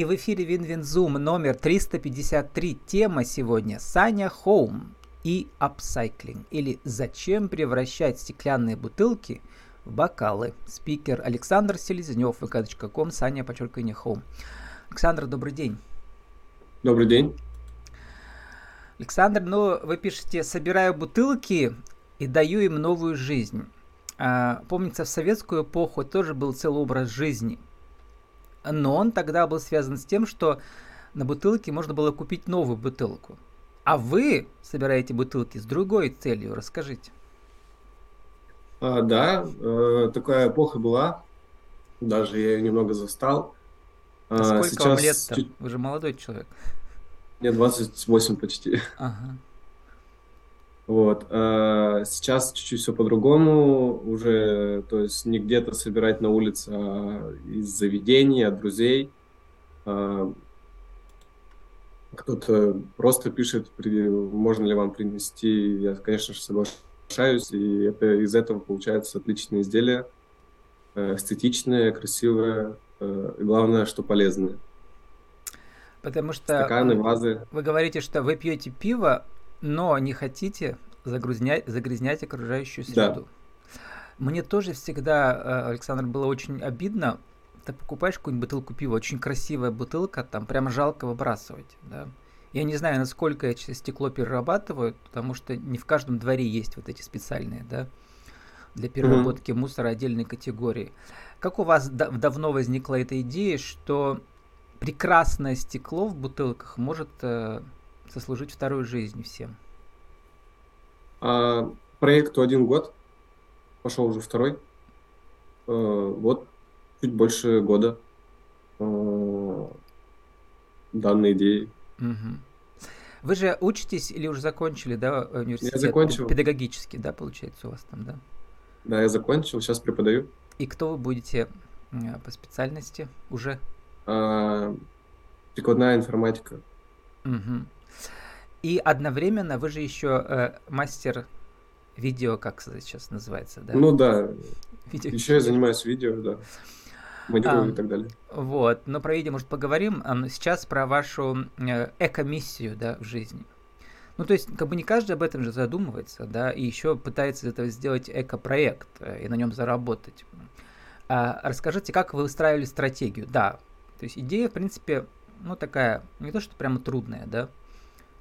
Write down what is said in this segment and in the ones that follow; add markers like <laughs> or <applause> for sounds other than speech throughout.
И в эфире WinWinZoom номер 353. Тема сегодня Саня Home и upcycling. Или зачем превращать стеклянные бутылки в бокалы. Спикер Александр Селезнев, vk.com, Саня, подчеркивание, Home. Александр, добрый день. Добрый день. Александр, ну вы пишете, собираю бутылки и даю им новую жизнь. А, помнится, в советскую эпоху тоже был целый образ жизни. Но он тогда был связан с тем, что на бутылке можно было купить новую бутылку. А вы собираете бутылки с другой целью. Расскажите. А, да, э, такая эпоха была. Даже я ее немного застал. А, сколько сейчас... вам лет-то? Чуть... Вы же молодой человек. Мне 28 почти. Ага. Вот. А сейчас чуть-чуть все по-другому. Уже, то есть, не где-то собирать на улице, а из заведений, от друзей. А, кто-то просто пишет, можно ли вам принести. Я, конечно же, соглашаюсь. И это из этого получается отличные изделия. Э, эстетичные, красивые. Э, и главное, что полезные. Потому что Стаканы, вазы. вы говорите, что вы пьете пиво, но не хотите загрязнять, загрязнять окружающую среду. Да. Мне тоже всегда, э, Александр, было очень обидно. Ты покупаешь какую-нибудь бутылку пива, очень красивая бутылка, там прям жалко выбрасывать. Да? Я не знаю, насколько эти стекло перерабатывают, потому что не в каждом дворе есть вот эти специальные, да, для переработки mm-hmm. мусора отдельной категории. Как у вас дав- давно возникла эта идея, что прекрасное стекло в бутылках может э, сослужить вторую жизнь всем? А, проекту один год, пошел уже второй. А, вот чуть больше года а, данной идеи. Угу. Вы же учитесь или уже закончили, да, университет? Я закончил. Педагогический, да, получается у вас там, да? Да, я закончил, сейчас преподаю. И кто вы будете по специальности уже? А, прикладная информатика. Угу. И одновременно вы же еще э, мастер видео, как сейчас называется, да? Ну да. Видео. Еще я занимаюсь видео, да. Моделирую а, и так далее. Вот, но про видео, может, поговорим. Сейчас про вашу э, эко-миссию, да, в жизни. Ну, то есть, как бы не каждый об этом же задумывается, да, и еще пытается из этого сделать эко-проект э, и на нем заработать. А, расскажите, как вы выстраивали стратегию? Да, то есть идея, в принципе, ну, такая, не то, что прямо трудная, да,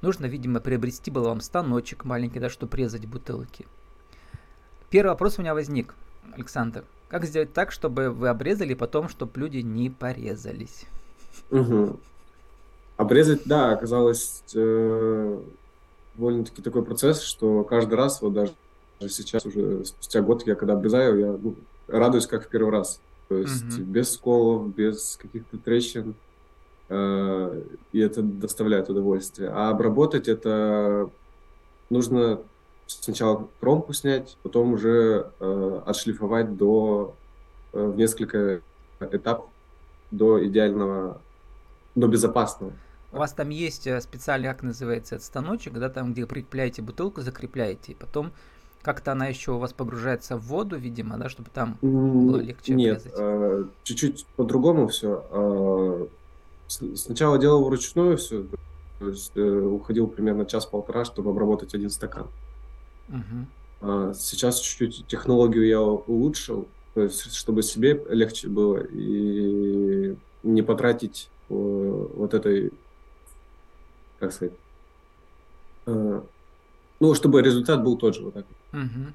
Нужно, видимо, приобрести было вам станочек маленький, да, чтобы резать бутылки. Первый вопрос у меня возник, Александр. Как сделать так, чтобы вы обрезали потом, чтобы люди не порезались? Угу. Обрезать, да, оказалось э, довольно-таки такой процесс, что каждый раз, вот даже сейчас уже спустя год, я когда обрезаю, я ну, радуюсь как в первый раз. То есть угу. без сколов, без каких-то трещин. И это доставляет удовольствие. А обработать это нужно сначала кромку снять, потом уже э, отшлифовать до э, в несколько этапов до идеального, до безопасного. У вас там есть э, специальный, как называется, этот станочек, да, там, где прикрепляете бутылку, закрепляете, и потом как-то она еще у вас погружается в воду, видимо, да, чтобы там было легче Нет, э, чуть-чуть по-другому все. Э, Сначала делал вручную все, то есть э, уходил примерно час-полтора, чтобы обработать один стакан. Uh-huh. А сейчас чуть-чуть технологию я улучшил, то есть чтобы себе легче было и не потратить э, вот этой, как сказать, э, ну, чтобы результат был тот же, вот так. Угу.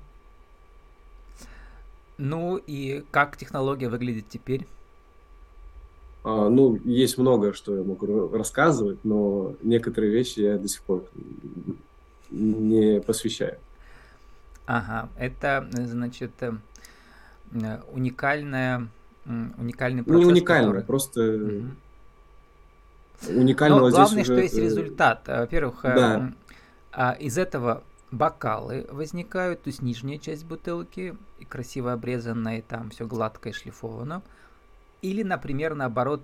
Ну и как технология выглядит теперь? А, ну, есть много, что я могу рассказывать, но некоторые вещи я до сих пор не посвящаю. Ага, это, значит, э, уникальная, уникальный процесс. Не уникальный, который... просто угу. уникального Но главное, здесь что уже... есть результат. Во-первых, да. А, из этого бокалы возникают, то есть нижняя часть бутылки, и красиво обрезанная, и там все гладко и шлифовано. Или, например, наоборот,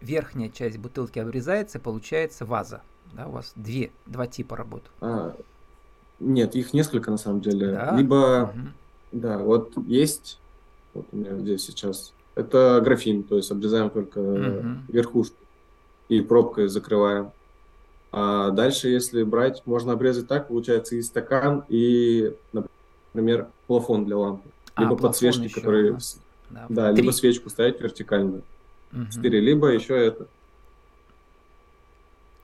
верхняя часть бутылки обрезается, получается ваза. Да, у вас две, два типа работ. А, нет, их несколько на самом деле. Да? Либо, угу. да, вот есть, вот у меня здесь сейчас, это графин, то есть обрезаем только угу. верхушку. и пробкой закрываем. А дальше, если брать, можно обрезать так, получается и стакан, и, например, плафон для лампы. А, либо подсвечник, еще, которые... Да, да, да либо свечку ставить вертикально. Угу. Либо еще это.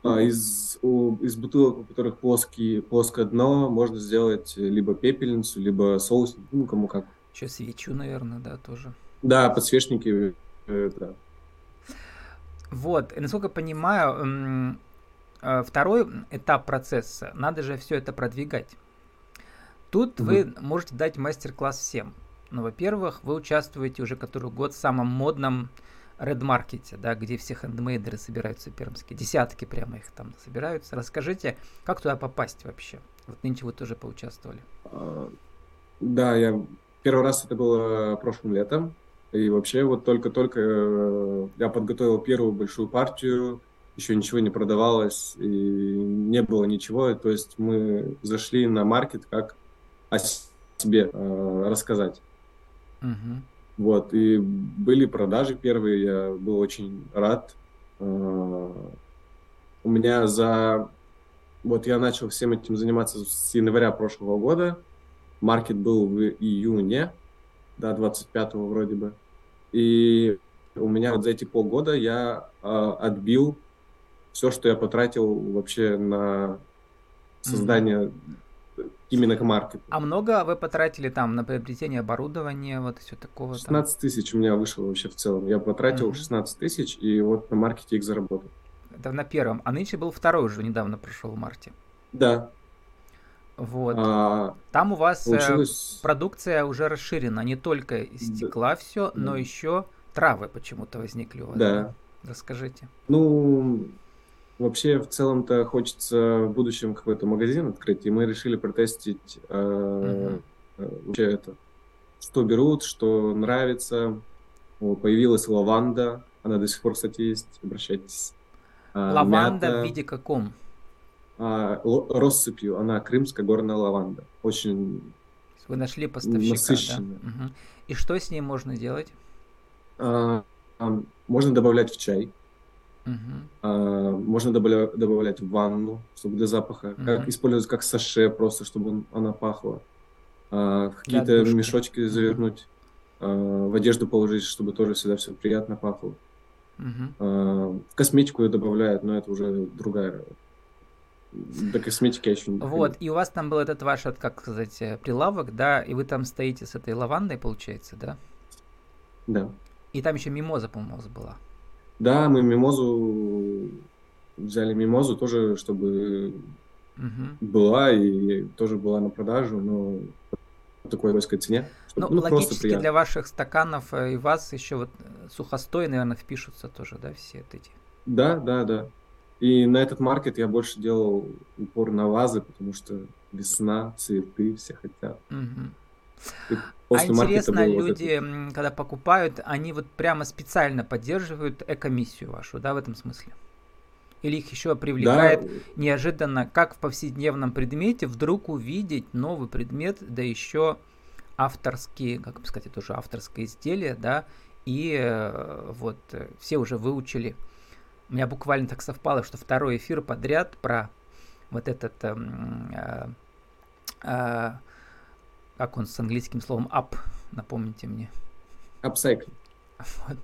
А, из, у, из бутылок, у которых плоские, плоское дно, можно сделать либо пепельницу, либо соус, ну, кому как. Еще свечу, наверное, да, тоже. Да, подсвечники, э, да. Вот, насколько я понимаю, э, второй этап процесса, надо же все это продвигать. Тут угу. вы можете дать мастер-класс всем. Ну, во-первых, вы участвуете уже который год в самом модном Red Market, да, где все хендмейдеры собираются пермские, десятки прямо их там собираются. Расскажите, как туда попасть вообще? Вот нынче вы тоже поучаствовали. А, да, я первый раз это было прошлым летом. И вообще вот только-только э, я подготовил первую большую партию, еще ничего не продавалось, и не было ничего. То есть мы зашли на маркет как о себе э, рассказать. Угу. Вот, и были продажи первые, я был очень рад. Э, у меня за... Вот я начал всем этим заниматься с января прошлого года. Маркет был в июне, да, 25-го вроде бы. И у меня вот за эти полгода я э, отбил все, что я потратил вообще на создание mm-hmm именно к маркету. А много вы потратили там на приобретение оборудования, вот все такого? 16 тысяч у меня вышло вообще в целом. Я потратил угу. 16 тысяч, и вот на маркете их заработал. Это на первом. А нынче был второй уже, недавно прошел в марте. Да. Вот. А, Там у вас э, получилось... продукция уже расширена, не только из стекла да. все, но да. еще травы почему-то возникли у вас. Да. да? Расскажите. Ну, Вообще, в целом-то хочется в будущем какой-то магазин открыть, и мы решили протестить э, mm-hmm. вообще это, что берут, что нравится. О, появилась лаванда, она до сих пор, кстати, есть, обращайтесь. А, лаванда мята, в виде каком? А, россыпью, она крымская горная лаванда. Очень Вы нашли поставщика, насыщенная. да? Угу. И что с ней можно делать? А, а, можно добавлять в чай. Uh-huh. можно добавлять, добавлять ванну, чтобы для запаха. Uh-huh. Как использовать как саше, просто чтобы она пахла. А, какие-то мешочки завернуть, uh-huh. в одежду положить, чтобы тоже всегда все приятно пахло. В косметику добавляют, но это уже другая. До косметики я еще не Вот, и у вас там был этот ваш, как сказать, э, прилавок, да, и вы там стоите с этой лавандой, получается, да? Да. И там еще мимоза, по-моему, была. Да, мы мимозу взяли мимозу тоже, чтобы угу. была и тоже была на продажу, но по такой низкой цене. Чтобы, ну, ну логически для ваших стаканов э, и вас еще вот э, сухостой, наверное, впишутся тоже, да, все эти? Да, да, да. И на этот маркет я больше делал упор на вазы, потому что весна, цветы все хотят. Угу. А интересно, люди, вот когда покупают, они вот прямо специально поддерживают экомиссию вашу, да, в этом смысле? Или их еще привлекает да. неожиданно, как в повседневном предмете, вдруг увидеть новый предмет, да еще авторские, как бы сказать, тоже авторское изделие, да, и э, вот э, все уже выучили. У меня буквально так совпало, что второй эфир подряд про вот этот э, э, как он с английским словом up, напомните мне. Upcycle. Вот.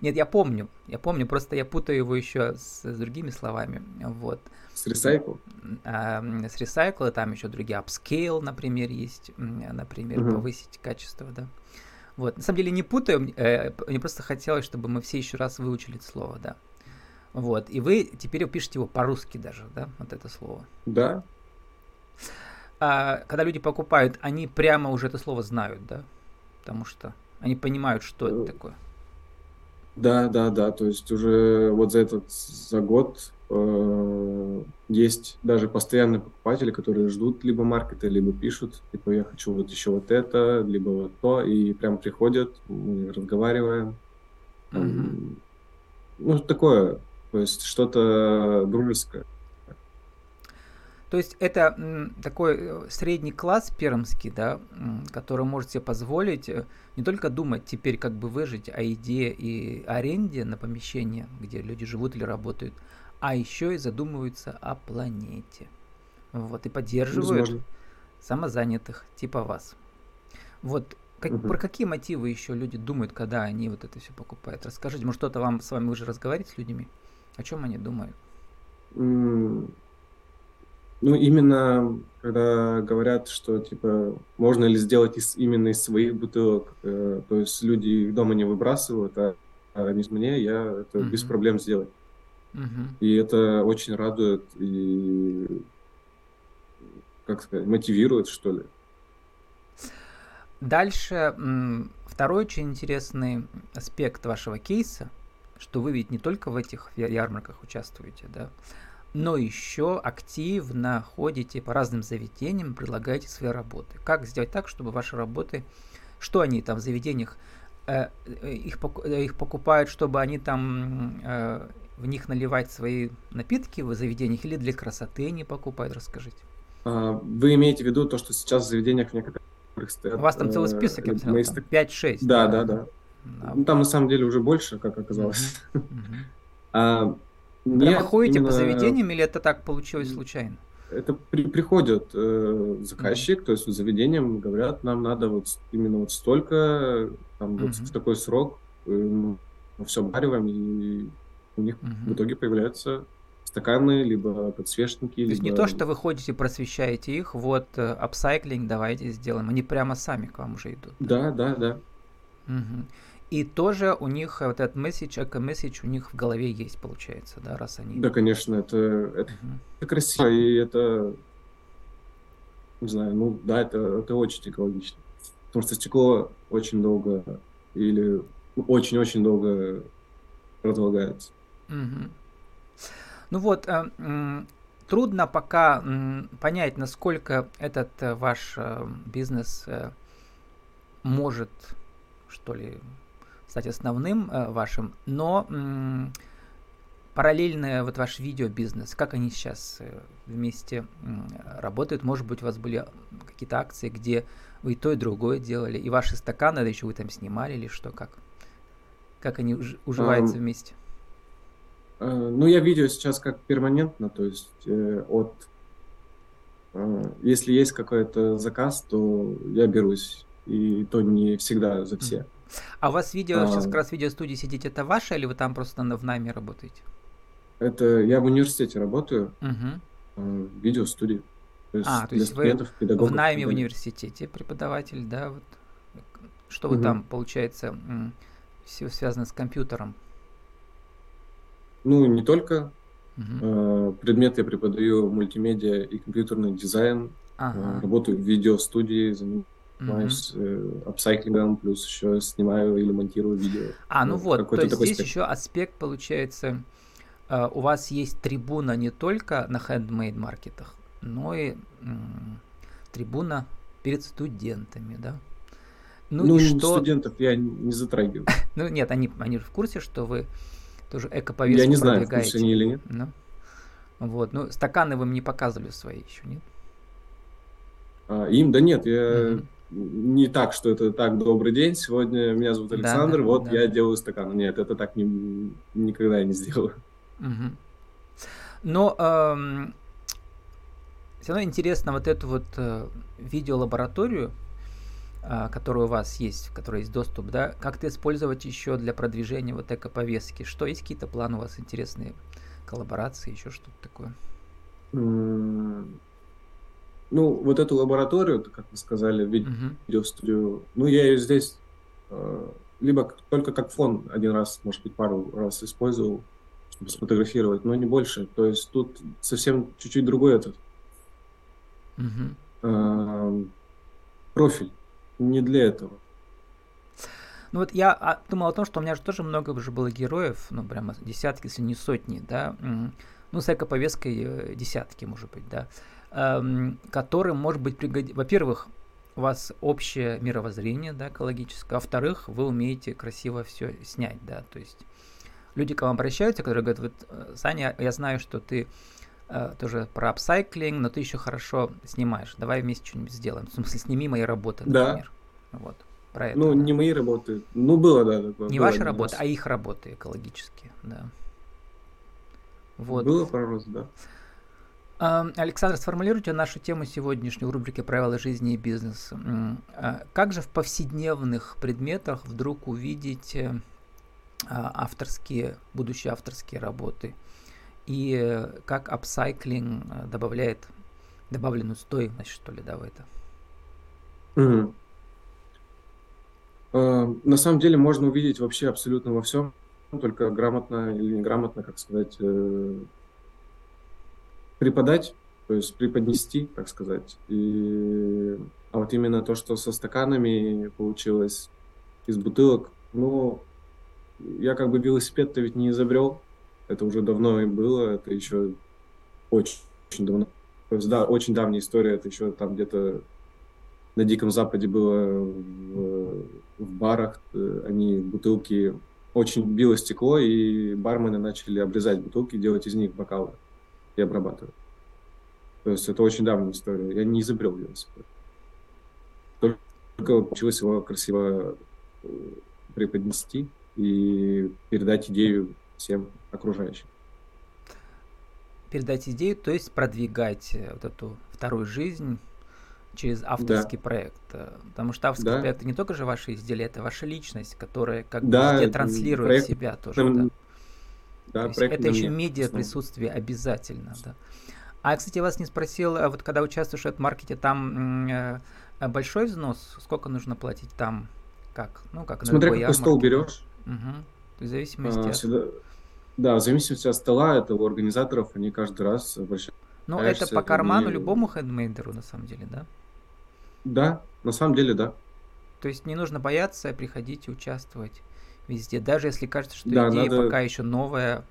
Нет, я помню, я помню, просто я путаю его еще с, с другими словами, вот. С recycle? А, с recycle, там еще другие, upscale, например, есть, например, угу. повысить качество, да. Вот, на самом деле не путаю, э, мне просто хотелось, чтобы мы все еще раз выучили это слово, да. Вот, и вы теперь пишете его по-русски даже, да, вот это слово. Да, а, когда люди покупают, они прямо уже это слово знают, да? Потому что они понимают, что это такое. Да, да, да. То есть уже вот за этот за год э, есть даже постоянные покупатели, которые ждут либо маркета, либо пишут, типа я хочу вот еще вот это, либо вот то, и прям приходят, мы разговариваем. Mm-hmm. Ну, такое, то есть что-то дружеское. То есть это м, такой э, средний класс пермский, да, м, который может себе позволить э, не только думать теперь, как бы выжить о еде и аренде на помещение, где люди живут или работают, а еще и задумываются о планете. Вот, и поддерживают Возможно. самозанятых, типа вас. Вот как, угу. про какие мотивы еще люди думают, когда они вот это все покупают? Расскажите, может, кто-то вам с вами уже разговаривает с людьми? О чем они думают? Ну, именно когда говорят, что, типа, можно ли сделать из, именно из своих бутылок, э, то есть люди их дома не выбрасывают, а, а не мне, я это uh-huh. без проблем сделать. Uh-huh. И это очень радует и, как сказать, мотивирует, что ли. Дальше, второй очень интересный аспект вашего кейса, что вы ведь не только в этих ярмарках участвуете, да, но еще активно ходите по разным заведениям, предлагаете свои работы. Как сделать так, чтобы ваши работы, что они там в заведениях, э, э их, э, их покупают, чтобы они там э, в них наливать свои напитки в заведениях или для красоты они покупают, расскажите. А, вы имеете в виду то, что сейчас в заведениях в некоторых стоят... У вас там целый список, я посмотрел, 5-6. Да, да, да. да. Ну, там на самом деле уже больше, как оказалось. Uh-huh. <laughs> Uh-huh. А, Прямо ходите именно... по заведениям или это так получилось случайно? Это при, приходит э, заказчик, mm-hmm. то есть заведением говорят, нам надо вот именно вот столько, там mm-hmm. вот в такой срок, э, мы все обвариваем, и у них mm-hmm. в итоге появляются стаканы, либо подсвечники. То либо... есть не то, что вы ходите, просвещаете их, вот апсайклинг давайте сделаем, они прямо сами к вам уже идут. Да, да, да. Угу. И тоже у них вот этот месседж, эко-месседж у них в голове есть, получается, да, раз они... Да, конечно, это, это, угу. это красиво, и это, не знаю, ну да, это, это очень экологично. Потому что стекло очень долго или очень-очень долго разлагается. Угу. Ну вот, э, трудно пока э, понять, насколько этот э, ваш э, бизнес может, что ли, стать основным э, вашим, но параллельно вот ваш видеобизнес, как они сейчас э, вместе работают? Может быть, у вас были какие-то акции, где вы и то, и другое делали, и ваши стаканы, да еще вы там снимали или что, как? Как они уж, уживаются um, вместе? Uh, ну, я видео сейчас как перманентно, то есть э, от... Э, если есть какой-то заказ, то я берусь, и то не всегда за все. Mm-hmm. А у вас видео, а, сейчас как раз видеостудии сидите, это ваше или вы там просто в найме работаете? Это я в университете работаю, угу. в видеостудии. То есть а, то есть вы в найме в университете преподаватель, да? Вот. Что угу. вы там, получается, все связано с компьютером? Ну, не только. Угу. Предметы я преподаю мультимедиа и компьютерный дизайн. Ага. Работаю в видеостудии, занимаюсь mm-hmm. апсайклингом, плюс еще снимаю или монтирую видео. А, ну, ну вот, то есть здесь аспект. еще аспект получается, э, у вас есть трибуна не только на handmade маркетах, но и трибуна перед студентами, да? Ну, ну и что... студентов я не затрагиваю. <laughs> ну нет, они, они же в курсе, что вы тоже эко-повестку Я не знаю, в курсе они или нет. Ну, вот, ну стаканы вы мне показывали свои еще, нет? А, им, да нет, я не так, что это так, добрый день, сегодня меня зовут Александр, да, да, вот да. я делаю стакан. Нет, это так не, никогда я не сделаю. Угу. Но эм, все равно интересно вот эту вот э, видеолабораторию, э, которая у вас есть, в которой есть доступ, да, как-то использовать еще для продвижения вот эко-повестки. Что, есть какие-то планы у вас интересные, коллаборации, еще что-то такое? Ну, вот эту лабораторию, как вы сказали, видеостудию, ну, я ее здесь э, либо только как фон один раз, может быть, пару раз использовал, чтобы сфотографировать, но не больше. То есть тут совсем чуть-чуть другой этот э, профиль. Не для этого. Ну вот я а, думал о том, что у меня же тоже много уже было героев, ну прямо десятки, если не сотни, да. Ну, с эко-повесткой э, десятки, может быть, да. Эм, которым может быть пригодится. Во-первых, у вас общее мировоззрение, да, экологическое, а во-вторых, вы умеете красиво все снять, да, то есть люди к вам обращаются, которые говорят, вот, э, Саня, я знаю, что ты э, тоже про апсайклинг, но ты еще хорошо снимаешь. Давай вместе что-нибудь сделаем. В смысле, сними мои работы, например. Да. Вот. Про это, ну, да. не мои работы. Ну, было, да. Такое, не было ваши работы, а их работы экологические, да. Вот. Было пару раз, да. Александр, сформулируйте нашу тему сегодняшнюю в рубрике «Правила жизни и бизнеса». А, как же в повседневных предметах вдруг увидеть э, а, авторские, будущие авторские работы? И э, как апсайклинг э, добавляет добавленную стоимость, что ли, да, в это? Угу. На самом деле можно увидеть вообще абсолютно во всем, только грамотно или неграмотно, как сказать, преподать, то есть преподнести, так сказать. И, а вот именно то, что со стаканами получилось из бутылок, ну, я как бы велосипед-то ведь не изобрел, это уже давно и было, это еще очень, очень давно. То есть, да, очень давняя история, это еще там где-то на Диком Западе было в, в барах, э, они бутылки, очень било стекло, и бармены начали обрезать бутылки, делать из них бокалы и обрабатывать. То есть это очень давняя история. Я не изобрел велосипед. Только получилось его красиво э, преподнести и передать идею всем окружающим. Передать идею, то есть продвигать э, вот эту вторую жизнь через авторский да. проект. Э, потому что авторский да. проект это не только же ваши изделия, это ваша личность, которая как да, бы везде транслирует проект, себя тоже. Да. Да, это еще медиа присутствие обязательно, да. А, кстати, я вас не спросил, а вот когда участвуешь в маркете, там э, большой взнос? Сколько нужно платить там? Как? Ну, как Смотря какой ярмарке. стол берешь. Угу. В зависимости а, от... Сюда... Да, в зависимости от стола, это у организаторов, они каждый раз обращаются. Ну, это по карману не... любому хендмейдеру, на самом деле, да? Да, на самом деле, да. То есть не нужно бояться приходить и участвовать везде. Даже если кажется, что да, идея надо... пока еще новая,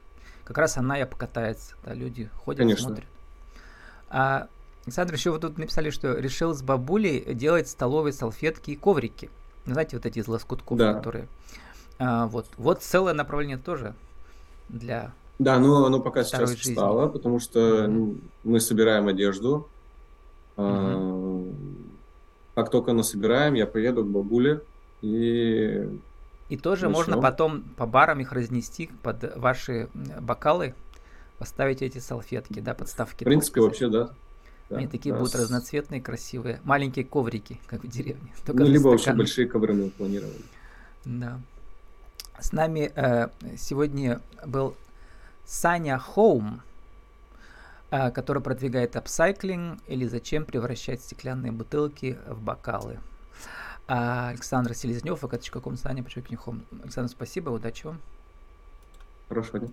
как раз она и покатается. Да, люди ходят, Конечно. смотрят. А, Александр, еще вы тут написали, что решил с бабулей делать столовые салфетки и коврики. Знаете, вот эти из лоскутков, да. которые... А, вот. вот целое направление тоже для Да, ну оно пока сейчас жизни. встало, потому что mm-hmm. мы собираем одежду. Mm-hmm. Как только насобираем, я поеду к бабуле и и тоже Начнем. можно потом по барам их разнести под ваши бокалы, поставить эти салфетки, да, подставки. В принципе, вообще, да. Они да, такие да, будут разноцветные, красивые. Маленькие коврики, как в деревне. <laughs> Только ну, либо стакан. вообще большие ковры мы планировали. Да. С нами э, сегодня был Саня Хоум, э, который продвигает апсайклинг или зачем превращать стеклянные бутылки в бокалы. А Александр Селезнев, vk.com, Саня, Почекнихом. Александр, спасибо, удачи вам. Хорошего дня.